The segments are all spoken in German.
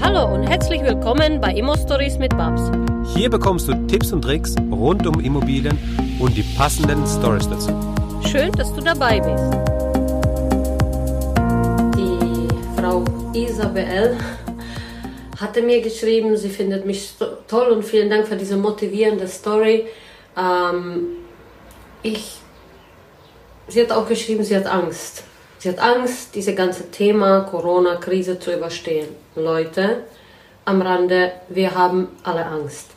Hallo und herzlich willkommen bei Immo Stories mit Babs. Hier bekommst du Tipps und Tricks rund um Immobilien und die passenden Stories dazu. Schön, dass du dabei bist. Die Frau Isabel hatte mir geschrieben, sie findet mich toll und vielen Dank für diese motivierende Story. Ähm, ich, sie hat auch geschrieben, sie hat Angst. Sie hat Angst, dieses ganze Thema Corona-Krise zu überstehen. Leute, am Rande, wir haben alle Angst.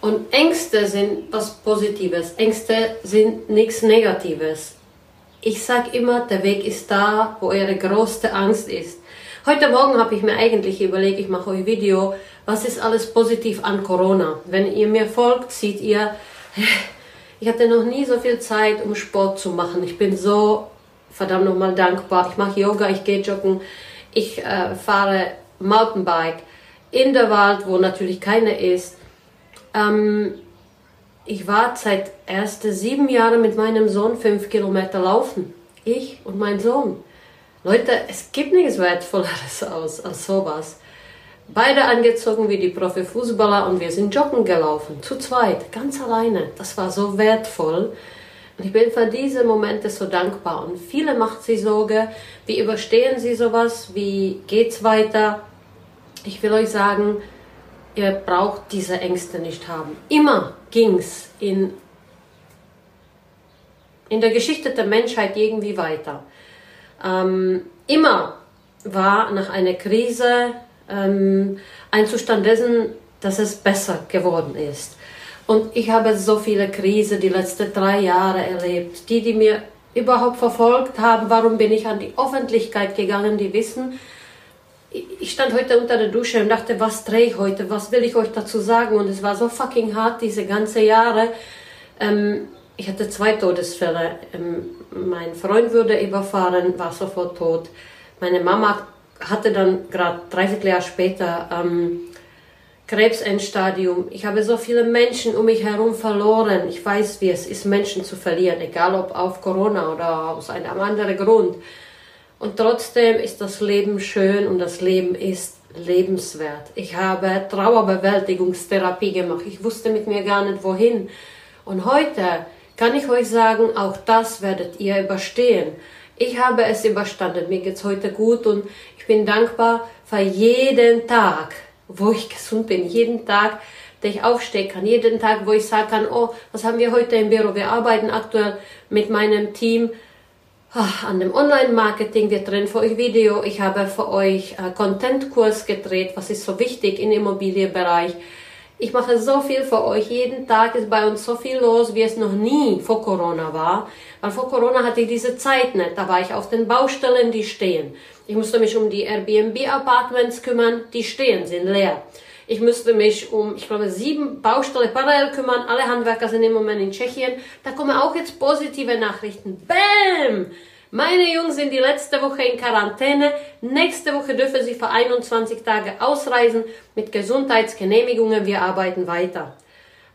Und Ängste sind was Positives. Ängste sind nichts Negatives. Ich sage immer, der Weg ist da, wo ihre größte Angst ist. Heute Morgen habe ich mir eigentlich überlegt, ich mache euch Video, was ist alles positiv an Corona. Wenn ihr mir folgt, seht ihr, ich hatte noch nie so viel Zeit, um Sport zu machen. Ich bin so verdammt nochmal dankbar. Ich mache Yoga, ich gehe joggen, ich äh, fahre Mountainbike in der Wald, wo natürlich keiner ist. Ähm, ich war seit erste sieben Jahren mit meinem Sohn fünf Kilometer laufen. Ich und mein Sohn. Leute, es gibt nichts Wertvolleres als, als sowas. Beide angezogen wie die Profifußballer und wir sind joggen gelaufen, zu zweit, ganz alleine. Das war so wertvoll. Und ich bin für diese Momente so dankbar. Und viele macht sich Sorge, wie überstehen sie sowas, wie geht's weiter. Ich will euch sagen, ihr braucht diese Ängste nicht haben. Immer ging's in, in der Geschichte der Menschheit irgendwie weiter. Ähm, immer war nach einer Krise ähm, ein Zustand dessen, dass es besser geworden ist. Und ich habe so viele Krisen die letzten drei Jahre erlebt. Die, die mir überhaupt verfolgt haben, warum bin ich an die Öffentlichkeit gegangen, die wissen, ich stand heute unter der Dusche und dachte, was drehe ich heute, was will ich euch dazu sagen? Und es war so fucking hart, diese ganze Jahre. Ähm, ich hatte zwei Todesfälle. Ähm, mein Freund wurde überfahren, war sofort tot. Meine Mama hatte dann gerade 30 Jahre später ähm, Krebsendstadium. Ich habe so viele Menschen um mich herum verloren. Ich weiß, wie es ist, Menschen zu verlieren, egal ob auf Corona oder aus einem anderen Grund. Und trotzdem ist das Leben schön und das Leben ist lebenswert. Ich habe Trauerbewältigungstherapie gemacht. Ich wusste mit mir gar nicht wohin. Und heute kann ich euch sagen, auch das werdet ihr überstehen. Ich habe es überstanden. Mir geht's heute gut und ich bin dankbar für jeden Tag, wo ich gesund bin, jeden Tag, der ich aufstehen kann, jeden Tag, wo ich sagen kann, oh, was haben wir heute im Büro? Wir arbeiten aktuell mit meinem Team ach, an dem Online-Marketing. Wir drehen für euch Video. Ich habe für euch äh, Content-Kurs gedreht. Was ist so wichtig im Immobilienbereich? Ich mache so viel für euch. Jeden Tag ist bei uns so viel los, wie es noch nie vor Corona war. Weil vor Corona hatte ich diese Zeit nicht. Da war ich auf den Baustellen, die stehen. Ich musste mich um die Airbnb-Apartments kümmern, die stehen, sind leer. Ich musste mich um, ich glaube, sieben Baustellen parallel kümmern. Alle Handwerker sind im Moment in Tschechien. Da kommen auch jetzt positive Nachrichten. Bäm! Meine Jungs sind die letzte Woche in Quarantäne. Nächste Woche dürfen sie für 21 Tage ausreisen mit Gesundheitsgenehmigungen. Wir arbeiten weiter.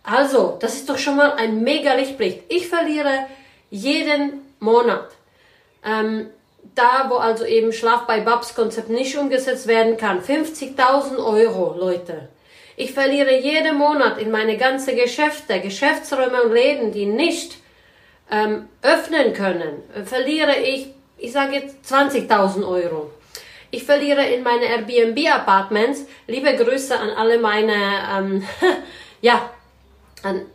Also, das ist doch schon mal ein mega Lichtblick. Ich verliere jeden Monat. Ähm, da, wo also eben Schlaf bei Babs Konzept nicht umgesetzt werden kann. 50.000 Euro, Leute. Ich verliere jeden Monat in meine ganzen Geschäfte, Geschäftsräume und Läden, die nicht ähm, öffnen können, verliere ich, ich sage jetzt 20.000 Euro. Ich verliere in meine Airbnb-Apartments, liebe Grüße an alle meine, ähm, ja, an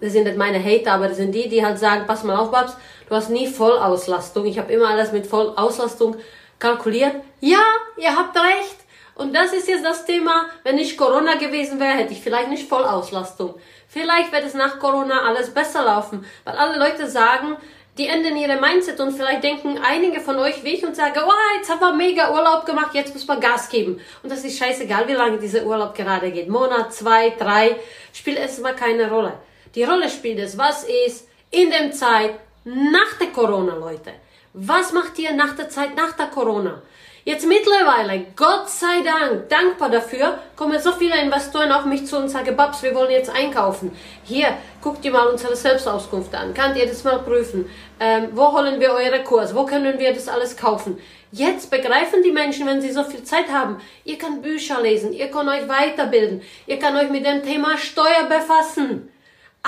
das sind nicht meine Hater, aber das sind die, die halt sagen, pass mal auf, Babs, du hast nie Vollauslastung. Ich habe immer alles mit Vollauslastung kalkuliert. Ja, ihr habt recht. Und das ist jetzt das Thema, wenn nicht Corona gewesen wäre, hätte ich vielleicht nicht Vollauslastung. Vielleicht wird es nach Corona alles besser laufen, weil alle Leute sagen, die ändern ihre Mindset und vielleicht denken einige von euch wie ich und sagen, oh, jetzt haben wir mega Urlaub gemacht, jetzt müssen wir Gas geben. Und das ist scheißegal, wie lange dieser Urlaub gerade geht. Monat, zwei, drei, spielt es mal keine Rolle. Die Rolle spielt es, was ist in der Zeit nach der Corona, Leute. Was macht ihr nach der Zeit nach der Corona? Jetzt mittlerweile, Gott sei Dank, dankbar dafür, kommen so viele Investoren auf mich zu und sagen, Babs, wir wollen jetzt einkaufen. Hier, guckt ihr mal unsere Selbstauskunft an. Könnt ihr das mal prüfen? Ähm, wo holen wir eure Kurs? Wo können wir das alles kaufen? Jetzt begreifen die Menschen, wenn sie so viel Zeit haben, ihr könnt Bücher lesen, ihr könnt euch weiterbilden, ihr könnt euch mit dem Thema Steuer befassen.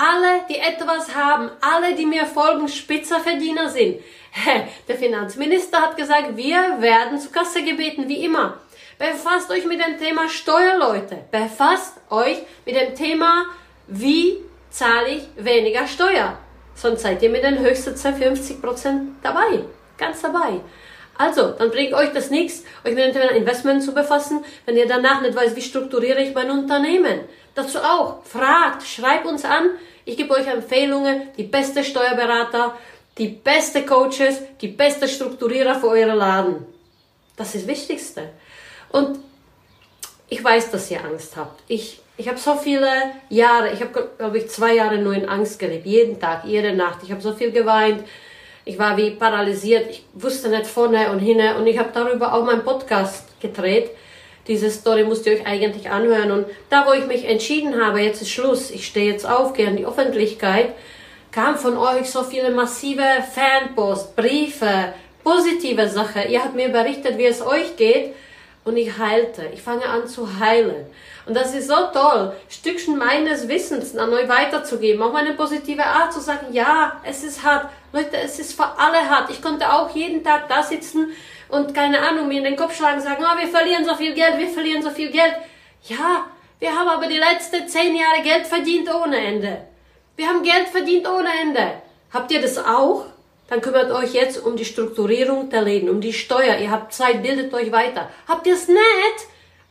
Alle, die etwas haben, alle, die mir folgen, Spitzerverdiener sind. Der Finanzminister hat gesagt, wir werden zur Kasse gebeten, wie immer. Befasst euch mit dem Thema Steuer, Leute. Befasst euch mit dem Thema, wie zahle ich weniger Steuer. Sonst seid ihr mit den höchsten 50% dabei. Ganz dabei. Also, dann bringt euch das nichts, euch mit dem Thema Investment zu befassen, wenn ihr danach nicht weißt, wie strukturiere ich mein Unternehmen. Dazu auch, fragt, schreibt uns an. Ich gebe euch Empfehlungen, die beste Steuerberater, die beste Coaches, die beste Strukturierer für euren Laden. Das ist das Wichtigste. Und ich weiß, dass ihr Angst habt. Ich, ich habe so viele Jahre, ich habe, glaube ich, zwei Jahre nur in Angst gelebt. Jeden Tag, jede Nacht. Ich habe so viel geweint. Ich war wie paralysiert. Ich wusste nicht vorne und hinne. Und ich habe darüber auch meinen Podcast gedreht. Diese Story musst ihr euch eigentlich anhören. Und da, wo ich mich entschieden habe, jetzt ist Schluss, ich stehe jetzt auf, gehe in die Öffentlichkeit, kam von euch so viele massive Fanpost, Briefe, positive Sachen. Ihr habt mir berichtet, wie es euch geht und ich heilte. Ich fange an zu heilen. Und das ist so toll, Stückchen meines Wissens an euch weiterzugeben, auch meine positive Art zu sagen, ja, es ist hart. Leute, es ist für alle hart. Ich konnte auch jeden Tag da sitzen und keine Ahnung, mir in den Kopf schlagen, sagen, oh, wir verlieren so viel Geld, wir verlieren so viel Geld. Ja, wir haben aber die letzten zehn Jahre Geld verdient ohne Ende. Wir haben Geld verdient ohne Ende. Habt ihr das auch? Dann kümmert euch jetzt um die Strukturierung der Läden, um die Steuer. Ihr habt Zeit, bildet euch weiter. Habt ihr es nicht?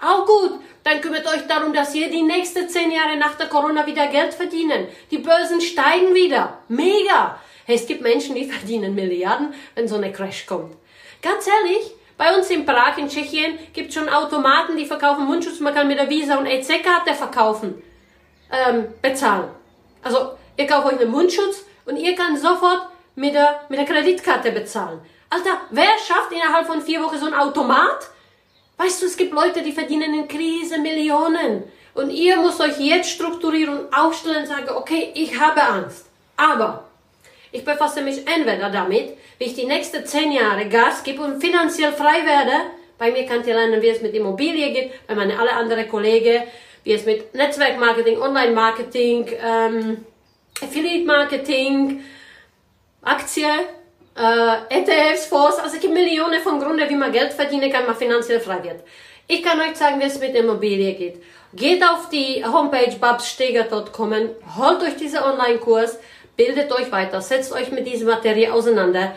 Auch gut. Dann kümmert euch darum, dass ihr die nächsten zehn Jahre nach der Corona wieder Geld verdienen. Die Börsen steigen wieder. Mega. Hey, es gibt Menschen, die verdienen Milliarden, wenn so eine Crash kommt. Ganz ehrlich, bei uns in Prag, in Tschechien, gibt es schon Automaten, die verkaufen Mundschutz. Man kann mit der Visa und EC-Karte verkaufen, ähm, bezahlen. Also, ihr kauft euch einen Mundschutz und ihr könnt sofort mit der, mit der Kreditkarte bezahlen. Alter, wer schafft innerhalb von vier Wochen so ein Automat? Weißt du, es gibt Leute, die verdienen in Krise Millionen. Und ihr müsst euch jetzt strukturieren und aufstellen und sagen, okay, ich habe Angst. Aber ich befasse mich entweder damit, wie ich die nächsten zehn Jahre Gas gebe und finanziell frei werde. Bei mir könnt ihr lernen, wie es mit Immobilie geht, bei meinen alle anderen Kollegen, wie es mit Netzwerkmarketing, Online-Marketing, ähm, Affiliate-Marketing, Aktie, äh, ETFs, Fonds, also es gibt Millionen von Gründen, wie man Geld verdienen kann, man finanziell frei wird. Ich kann euch sagen, wie es mit Immobilie geht. Geht auf die Homepage babssteger.com, holt euch diesen Online-Kurs, bildet euch weiter, setzt euch mit dieser Materie auseinander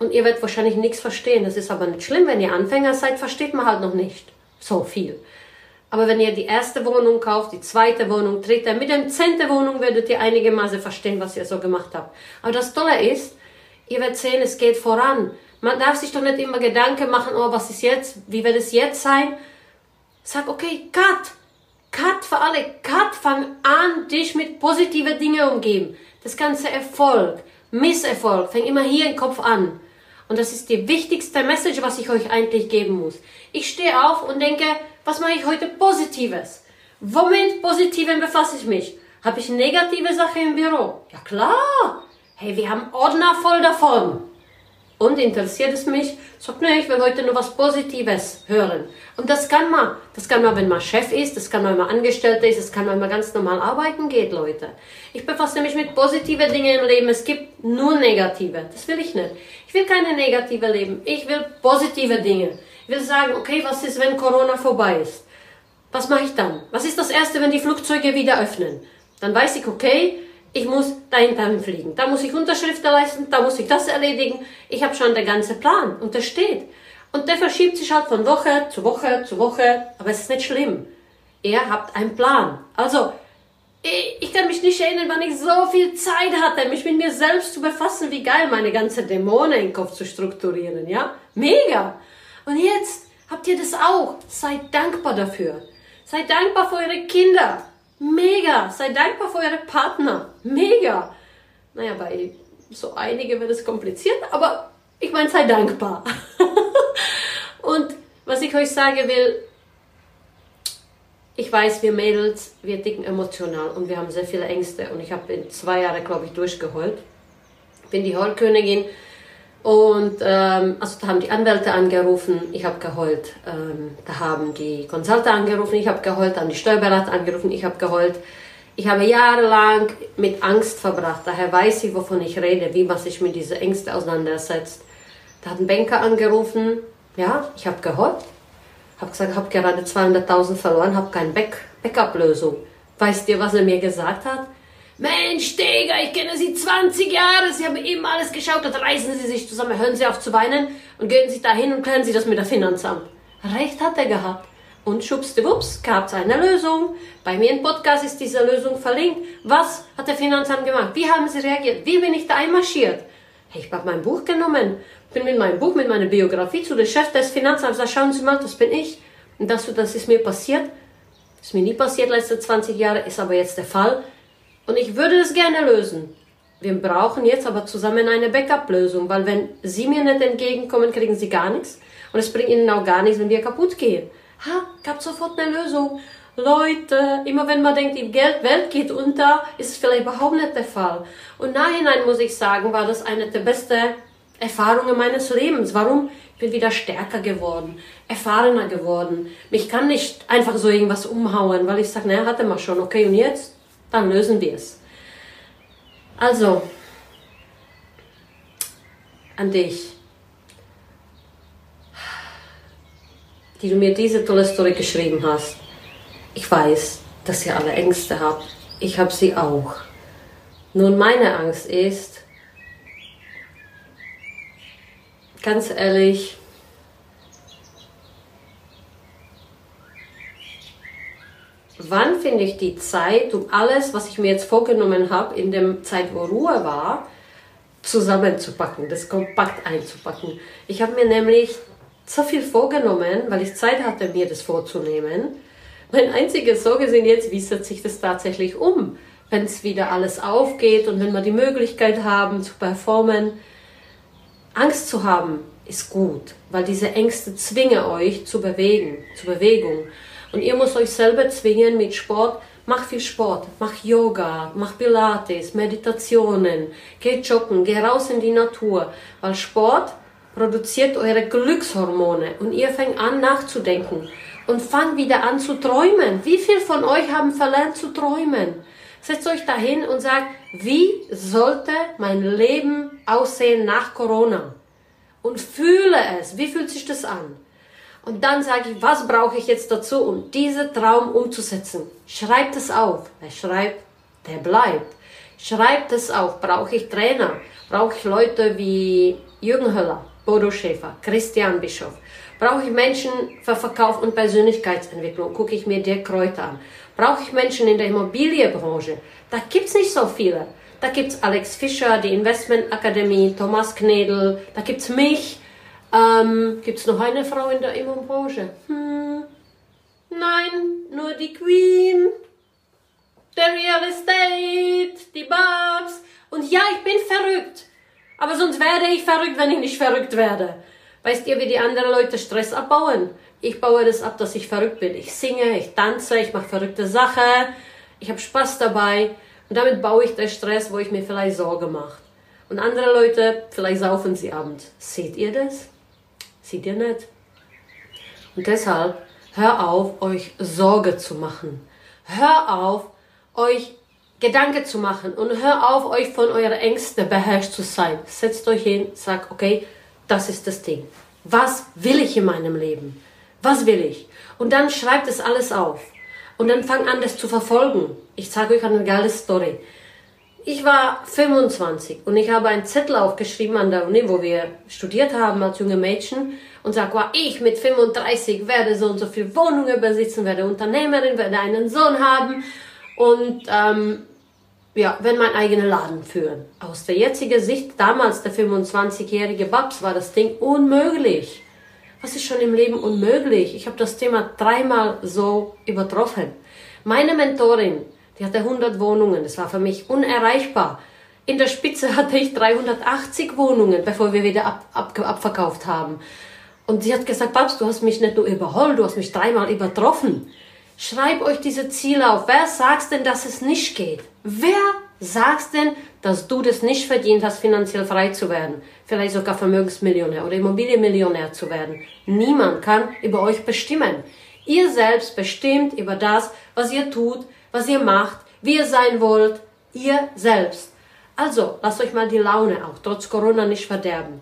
und ihr werdet wahrscheinlich nichts verstehen. Das ist aber nicht schlimm, wenn ihr Anfänger seid, versteht man halt noch nicht so viel. Aber wenn ihr die erste Wohnung kauft, die zweite Wohnung, dritte, mit der zehnten Wohnung werdet ihr einigermaßen verstehen, was ihr so gemacht habt. Aber das Tolle ist, ihr werdet sehen, es geht voran. Man darf sich doch nicht immer Gedanken machen, oh, was ist jetzt, wie wird es jetzt sein? Sag, okay, cut. Cut für alle. Cut, fang an, dich mit positiven Dingen umgeben. Das ganze Erfolg, Misserfolg, fängt immer hier im Kopf an. Und das ist die wichtigste Message, was ich euch eigentlich geben muss. Ich stehe auf und denke, was mache ich heute Positives? Womit Positiven befasse ich mich? Habe ich negative Sachen im Büro? Ja klar. Hey, wir haben Ordner voll davon. Und interessiert es mich? Sagt, nee, ich will heute nur was Positives hören. Und das kann man. Das kann man, wenn man Chef ist, das kann man, wenn man Angestellter ist, das kann man, wenn man ganz normal arbeiten geht, Leute. Ich befasse mich mit positiven Dingen im Leben. Es gibt nur negative. Das will ich nicht. Ich will keine negative Leben. Ich will positive Dinge. Ich will sagen, okay, was ist, wenn Corona vorbei ist? Was mache ich dann? Was ist das Erste, wenn die Flugzeuge wieder öffnen? Dann weiß ich, okay, ich muss dahin fliegen. Da muss ich Unterschriften leisten, da muss ich das erledigen. Ich habe schon den ganzen Plan und das steht. Und der verschiebt sich halt von Woche zu Woche zu Woche, aber es ist nicht schlimm. Ihr habt einen Plan. Also, ich kann mich nicht erinnern, wann ich so viel Zeit hatte, mich mit mir selbst zu befassen, wie geil meine ganze Dämonen im Kopf zu strukturieren, ja? Mega! Und jetzt habt ihr das auch. Seid dankbar dafür. Seid dankbar für eure Kinder. Mega. Seid dankbar für eure Partner. Mega. Naja, bei so einige wird es kompliziert, aber ich meine, seid dankbar. Und was ich euch sagen will, ich weiß, wir Mädels, wir dicken emotional und wir haben sehr viele Ängste und ich habe in zwei Jahren, glaube ich, durchgeholt. Bin die Heulkönigin Und ähm, also da haben die Anwälte angerufen, ich habe geheult. Ähm, da haben die Konsulte angerufen, ich habe geheult, haben die Steuerberater angerufen, ich habe geheult. Ich habe jahrelang mit Angst verbracht, daher weiß ich, wovon ich rede, wie man sich mit diesen Ängsten auseinandersetzt. Da hat ein Banker angerufen, ja, ich habe geheult, habe gesagt, ich habe gerade 200.000 verloren, habe keine Back Backup-Lösung. Weißt ihr, was er mir gesagt hat? Mensch, Digga, ich kenne Sie 20 Jahre, Sie haben eben alles geschaut, dann reißen Sie sich zusammen, hören Sie auf zu weinen und gehen Sie dahin und klären Sie das mit der Finanzamt. Recht hat er gehabt. Und schubsdiwups gab es eine Lösung. Bei mir im Podcast ist diese Lösung verlinkt. Was hat der Finanzamt gemacht? Wie haben Sie reagiert? Wie bin ich da einmarschiert? Ich habe mein Buch genommen, bin mit meinem Buch, mit meiner Biografie zu dem Chef des Finanzamts, da schauen Sie mal, das bin ich. Und das, das ist mir passiert. Ist mir nie passiert letzte 20 Jahre, ist aber jetzt der Fall. Und ich würde das gerne lösen. Wir brauchen jetzt aber zusammen eine Backup-Lösung, weil wenn Sie mir nicht entgegenkommen, kriegen Sie gar nichts. Und es bringt Ihnen auch gar nichts, wenn wir kaputt gehen. Ha, gab sofort eine Lösung. Leute, immer wenn man denkt, die Welt geht unter, ist es vielleicht überhaupt nicht der Fall. Und nachhinein muss ich sagen, war das eine der besten Erfahrungen meines Lebens. Warum? Ich bin wieder stärker geworden, erfahrener geworden. Mich kann nicht einfach so irgendwas umhauen, weil ich sage, naja, hatte man schon, okay, und jetzt? Dann lösen wir es. Also, an dich. die du mir diese tolle Story geschrieben hast. Ich weiß, dass ihr alle Ängste habt. Ich habe sie auch. Nun, meine Angst ist, ganz ehrlich, wann finde ich die Zeit, um alles, was ich mir jetzt vorgenommen habe, in der Zeit, wo Ruhe war, zusammenzupacken, das kompakt einzupacken. Ich habe mir nämlich so viel vorgenommen, weil ich Zeit hatte, mir das vorzunehmen. Meine einzige Sorge sind jetzt, wie setzt sich das tatsächlich um, wenn es wieder alles aufgeht und wenn wir die Möglichkeit haben zu performen. Angst zu haben ist gut, weil diese Ängste zwingen euch zu bewegen, zu Bewegung. Und ihr müsst euch selber zwingen mit Sport. Mach viel Sport, mach Yoga, mach Pilates, Meditationen, geh joggen, geh raus in die Natur, weil Sport produziert eure Glückshormone und ihr fängt an nachzudenken und fangt wieder an zu träumen. Wie viele von euch haben verlernt zu träumen? Setzt euch dahin und sagt, wie sollte mein Leben aussehen nach Corona? Und fühle es. Wie fühlt sich das an? Und dann sage ich, was brauche ich jetzt dazu, um diesen Traum umzusetzen? Schreibt es auf. Wer schreibt, der bleibt. Schreibt es auf. Brauche ich Trainer? Brauche ich Leute wie Jürgen Höller? Bodo Schäfer, Christian Bischof. Brauche ich Menschen für Verkauf und Persönlichkeitsentwicklung? Gucke ich mir Dirk Kräuter an. Brauche ich Menschen in der Immobilienbranche? Da gibt's nicht so viele. Da gibt's Alex Fischer, die Investmentakademie, Thomas Knedel, da gibt's mich. Ähm, gibt's noch eine Frau in der Immobilienbranche? Hm, nein, nur die Queen, der Real Estate, die Babs. Und ja, ich bin verrückt. Aber sonst werde ich verrückt, wenn ich nicht verrückt werde. Weißt ihr, wie die anderen Leute Stress abbauen? Ich baue das ab, dass ich verrückt bin. Ich singe, ich tanze, ich mache verrückte Sachen, ich habe Spaß dabei. Und damit baue ich den Stress, wo ich mir vielleicht Sorge mache. Und andere Leute, vielleicht saufen sie abends. Seht ihr das? Seht ihr nicht? Und deshalb, hör auf, euch Sorge zu machen. Hör auf, euch Gedanken zu machen und hör auf, euch von euren Ängsten beherrscht zu sein. Setzt euch hin, sagt, okay, das ist das Ding. Was will ich in meinem Leben? Was will ich? Und dann schreibt es alles auf. Und dann fang an, das zu verfolgen. Ich zeige euch eine geile Story. Ich war 25 und ich habe einen Zettel aufgeschrieben an der Uni, wo wir studiert haben als junge Mädchen und sage, wow, ich mit 35 werde so und so viele Wohnungen besitzen, werde Unternehmerin, werde einen Sohn haben und ähm, ja, wenn mein eigener Laden führen. Aus der jetzigen Sicht, damals der 25-jährige Babs, war das Ding unmöglich. Was ist schon im Leben unmöglich? Ich habe das Thema dreimal so übertroffen. Meine Mentorin, die hatte 100 Wohnungen, das war für mich unerreichbar. In der Spitze hatte ich 380 Wohnungen, bevor wir wieder ab, ab, abverkauft haben. Und sie hat gesagt, Babs, du hast mich nicht nur überholt, du hast mich dreimal übertroffen. Schreib euch diese Ziele auf. Wer sagt denn, dass es nicht geht? Wer sagst denn, dass du das nicht verdient hast, finanziell frei zu werden? Vielleicht sogar Vermögensmillionär oder Immobilienmillionär zu werden. Niemand kann über euch bestimmen. Ihr selbst bestimmt über das, was ihr tut, was ihr macht, wie ihr sein wollt. Ihr selbst. Also, lasst euch mal die Laune auch trotz Corona nicht verderben.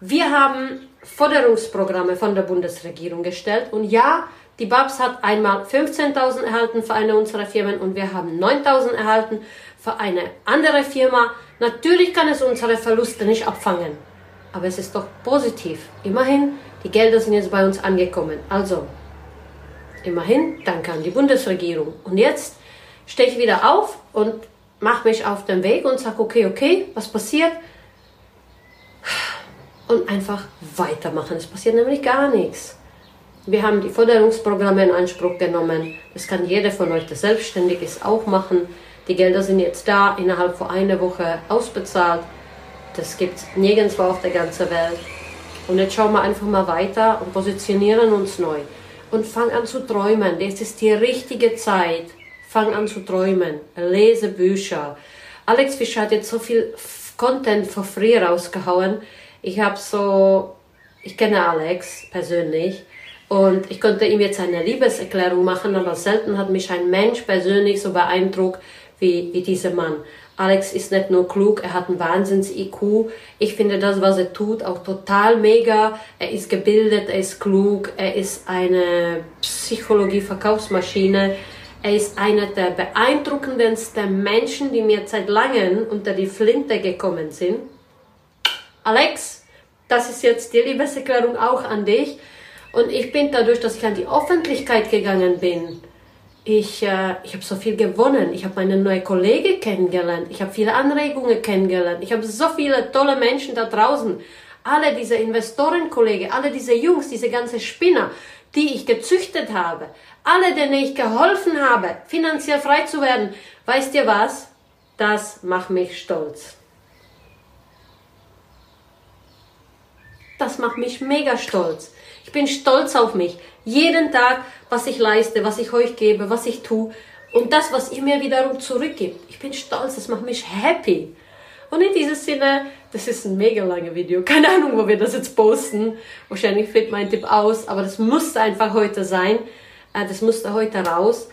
Wir haben Förderungsprogramme von der Bundesregierung gestellt und ja, die Babs hat einmal 15.000 erhalten für eine unserer Firmen und wir haben 9.000 erhalten für eine andere Firma. Natürlich kann es unsere Verluste nicht abfangen, aber es ist doch positiv. Immerhin, die Gelder sind jetzt bei uns angekommen. Also, immerhin, danke an die Bundesregierung. Und jetzt stehe ich wieder auf und mache mich auf den Weg und sage, okay, okay, was passiert? Und einfach weitermachen. Es passiert nämlich gar nichts. Wir haben die Förderungsprogramme in Anspruch genommen. Das kann jeder von euch, der selbstständig ist, auch machen. Die Gelder sind jetzt da, innerhalb von einer Woche ausbezahlt. Das gibt es nirgendwo auf der ganzen Welt. Und jetzt schauen wir einfach mal weiter und positionieren uns neu. Und fang an zu träumen. Jetzt ist die richtige Zeit. Fang an zu träumen. Lese Bücher. Alex Fischer hat jetzt so viel Content for free rausgehauen. Ich habe so, ich kenne Alex persönlich und ich konnte ihm jetzt eine Liebeserklärung machen, aber selten hat mich ein Mensch persönlich so beeindruckt wie, wie dieser Mann. Alex ist nicht nur klug, er hat einen Wahnsinns-IQ. Ich finde das, was er tut, auch total mega. Er ist gebildet, er ist klug, er ist eine Psychologie-Verkaufsmaschine. Er ist einer der beeindruckendsten Menschen, die mir seit langem unter die Flinte gekommen sind. Alex, das ist jetzt die Liebeserklärung auch an dich. Und ich bin dadurch, dass ich an die Öffentlichkeit gegangen bin, ich, äh, ich habe so viel gewonnen. Ich habe meine neue Kollegen kennengelernt. Ich habe viele Anregungen kennengelernt. Ich habe so viele tolle Menschen da draußen. Alle diese Investorenkollegen, alle diese Jungs, diese ganze Spinner, die ich gezüchtet habe, alle, denen ich geholfen habe, finanziell frei zu werden. Weißt ihr was? Das macht mich stolz. Das macht mich mega stolz. Ich bin stolz auf mich. Jeden Tag, was ich leiste, was ich euch gebe, was ich tue und das, was ihr mir wiederum zurückgibt. Ich bin stolz, das macht mich happy. Und in diesem Sinne, das ist ein mega langes Video. Keine Ahnung, wo wir das jetzt posten. Wahrscheinlich fällt mein Tipp aus, aber das musste einfach heute sein. Äh, das musste heute raus.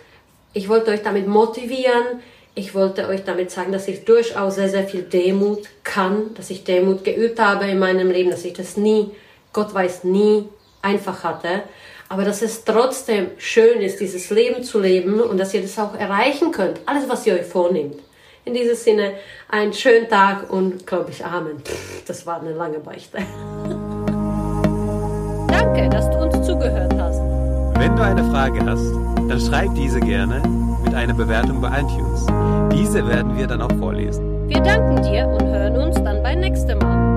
Ich wollte euch damit motivieren. Ich wollte euch damit sagen, dass ich durchaus sehr, sehr viel Demut kann, dass ich Demut geübt habe in meinem Leben, dass ich das nie, Gott weiß nie, einfach hatte. Aber dass es trotzdem schön ist, dieses Leben zu leben und dass ihr das auch erreichen könnt. Alles, was ihr euch vornimmt. In diesem Sinne, einen schönen Tag und, glaube ich, Amen. Das war eine lange Beichte. Danke, dass du uns zugehört hast. Wenn du eine Frage hast, dann schreib diese gerne mit einer Bewertung bei iTunes. Diese werden wir dann auch vorlesen. Wir danken dir und hören uns dann beim nächsten Mal.